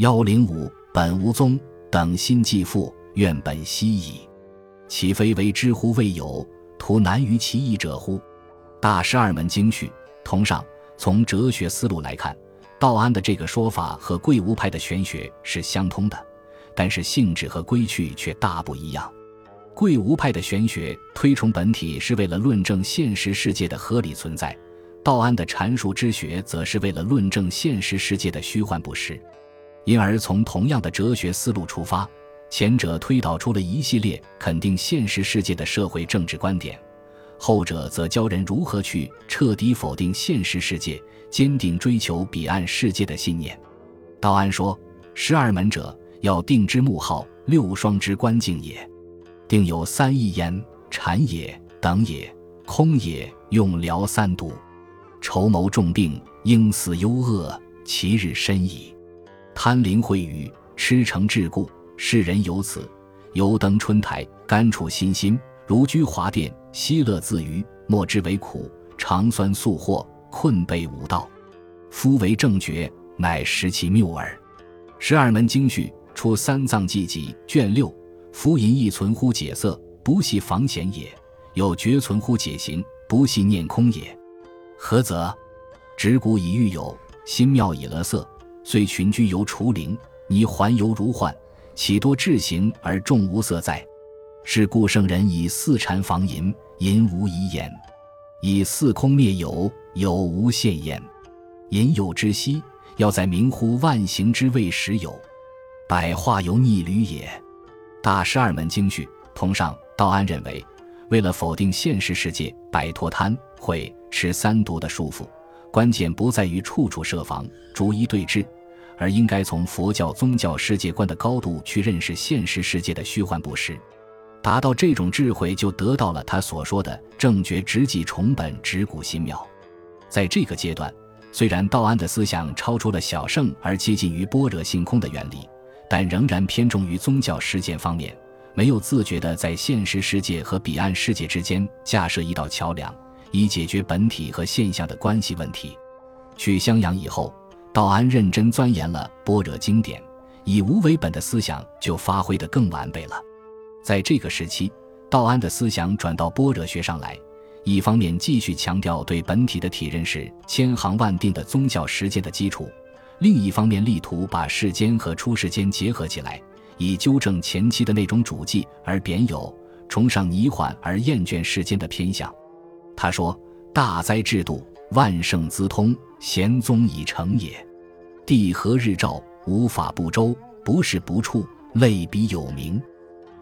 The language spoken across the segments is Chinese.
幺零五本无宗等心既复，愿本息矣。岂非为知乎未有，图难于其意者乎？大师二门经序同上。从哲学思路来看，道安的这个说法和贵无派的玄学是相通的，但是性质和规矩却大不一样。贵无派的玄学推崇本体是为了论证现实世界的合理存在，道安的阐述之学则是为了论证现实世界的虚幻不实。因而，从同样的哲学思路出发，前者推导出了一系列肯定现实世界的社会政治观点。后者则教人如何去彻底否定现实世界，坚定追求彼岸世界的信念。道安说：“十二门者，要定之木号，六双之观境也。定有三义焉：禅也、等也、空也。用疗三毒，筹谋重病，应死忧恶，其日深矣。贪灵秽语，痴诚桎梏，世人由此，犹登春台，甘处心心。”如居华殿，息乐自娱，莫之为苦，长酸素惑，困惫无道。夫为正觉，乃识其谬耳。十二门经序出三藏记集卷六。夫淫亦存乎解色，不系防险也；有觉存乎解行，不系念空也。何则？执古以欲有，心妙以乐色，遂群居犹除灵，泥环犹如幻，岂多智行而众无色在？是故圣人以四禅防淫，淫无遗言；以四空灭有，有无现焉。淫有之息，要在明乎万行之谓实有。百化犹逆旅也。大师二门经序同上，道安认为，为了否定现实世界，摆脱贪会吃三毒的束缚，关键不在于处处设防，逐一对峙，而应该从佛教宗教世界观的高度去认识现实世界的虚幻不实。达到这种智慧，就得到了他所说的正觉直己重本直古心妙。在这个阶段，虽然道安的思想超出了小圣而接近于般若性空的原理，但仍然偏重于宗教实践方面，没有自觉地在现实世界和彼岸世界之间架设一道桥梁，以解决本体和现象的关系问题。去襄阳以后，道安认真钻研了般若经典，以无为本的思想就发挥得更完备了。在这个时期，道安的思想转到般若学上来，一方面继续强调对本体的体认是千行万定的宗教实践的基础，另一方面力图把世间和出世间结合起来，以纠正前期的那种主迹而贬有、崇尚泥缓而厌倦世间的偏向。他说：“大灾制度，万圣资通，贤宗已成也。地合日照，无法不周，不是不处，类比有名。”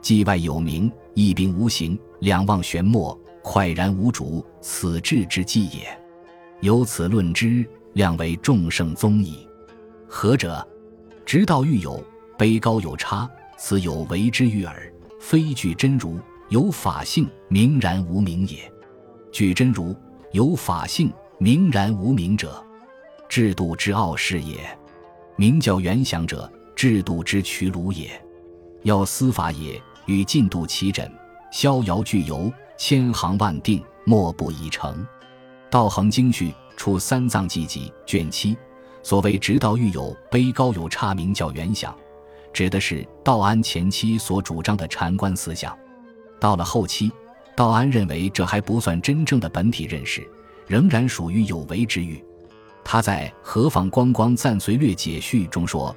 既外有名，一兵无形，两望玄默，快然无主，此志之计也。由此论之，量为众圣宗矣。何者？直道欲有，卑高有差，此有为之欲耳。非具真如，有法性，明然无名也。具真如，有法性，明然无名者，制度之傲视也。名教原想者，制度之取鲁也。要司法也。与进度齐枕，逍遥具游，千行万定，莫不已成。道恒经序出三藏记集卷七，所谓直道欲有，卑高有差，名叫原想，指的是道安前期所主张的禅观思想。到了后期，道安认为这还不算真正的本体认识，仍然属于有为之欲。他在《何妨光光暂随略解序》中说：“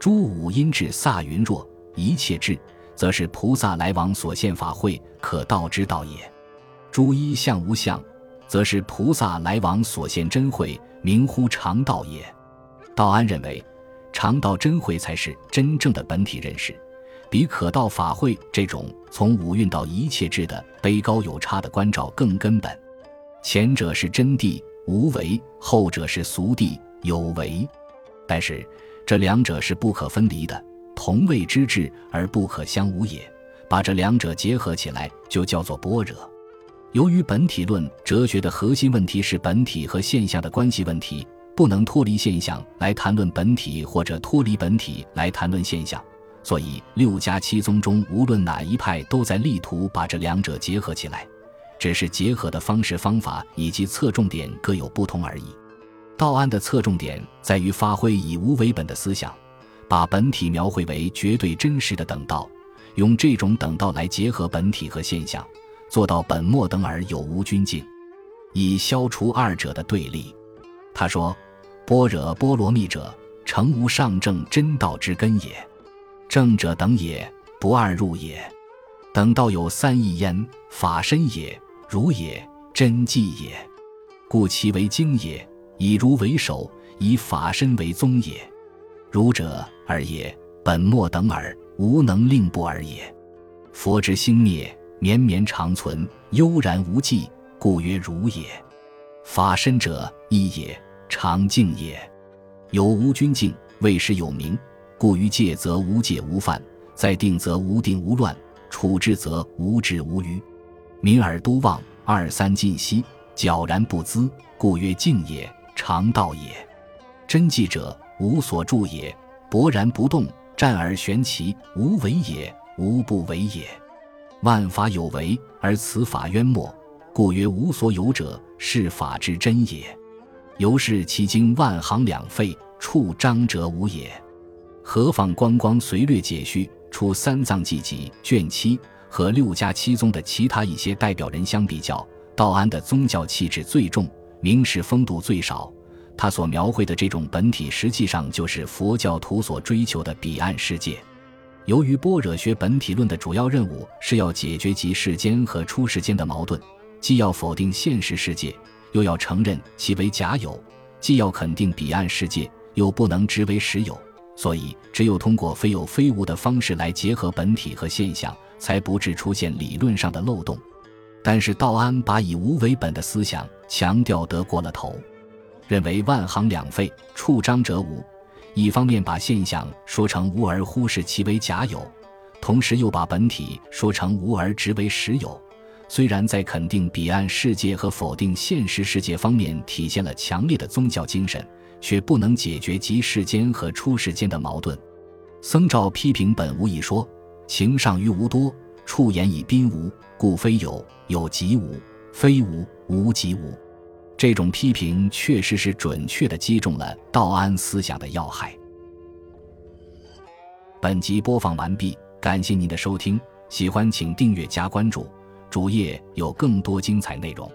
诸五阴至飒云若一切智。”则是菩萨来往所现法会，可道之道也；诸一相无相，则是菩萨来往所现真慧，名乎常道也。道安认为，常道真慧才是真正的本体认识，比可道法会这种从五蕴到一切智的悲高有差的关照更根本。前者是真谛无为，后者是俗谛有为，但是这两者是不可分离的。同谓之智而不可相无也，把这两者结合起来，就叫做般若。由于本体论哲学的核心问题是本体和现象的关系问题，不能脱离现象来谈论本体，或者脱离本体来谈论现象，所以六家七宗中无论哪一派都在力图把这两者结合起来，只是结合的方式方法以及侧重点各有不同而已。道安的侧重点在于发挥以无为本的思想。把本体描绘为绝对真实的等道，用这种等道来结合本体和现象，做到本末等而有无均境，以消除二者的对立。他说：“般若波罗蜜者，成无上正真道之根也。正者等也，不二入也。等道有三义焉：法身也，如也，真迹也。故其为经也，以如为首，以法身为宗也。儒者二也，本末等耳，无能令不尔也。佛之兴灭，绵绵长存，悠然无际，故曰儒也。法身者一也。”常静也，有无均静，谓时有名。故于戒则无戒无犯，在定则无定无乱，处置则无滞无余。民耳都望，二三尽息，皎然不滋，故曰静也，常道也。真迹者无所住也，勃然不动，战而玄奇，无为也，无不为也。万法有为，而此法渊没，故曰无所有者，是法之真也。由是其经万行两废，处章者无也。何况光光随略解序出三藏记集卷七和六家七宗的其他一些代表人相比较，道安的宗教气质最重，名士风度最少。他所描绘的这种本体，实际上就是佛教徒所追求的彼岸世界。由于般若学本体论的主要任务是要解决即世间和出世间的矛盾，既要否定现实世界。又要承认其为假有，既要肯定彼岸世界，又不能直为实有，所以只有通过非有非无的方式来结合本体和现象，才不致出现理论上的漏洞。但是道安把以无为本的思想强调得过了头，认为万行两废，处张者无。一方面把现象说成无而忽视其为假有，同时又把本体说成无而直为实有。虽然在肯定彼岸世界和否定现实世界方面体现了强烈的宗教精神，却不能解决即世间和出世间的矛盾。僧肇批评本无一说，情上于无多，处言以宾无，故非有，有即无，非无，无即无。这种批评确实是准确地击中了道安思想的要害。本集播放完毕，感谢您的收听，喜欢请订阅加关注。主页有更多精彩内容。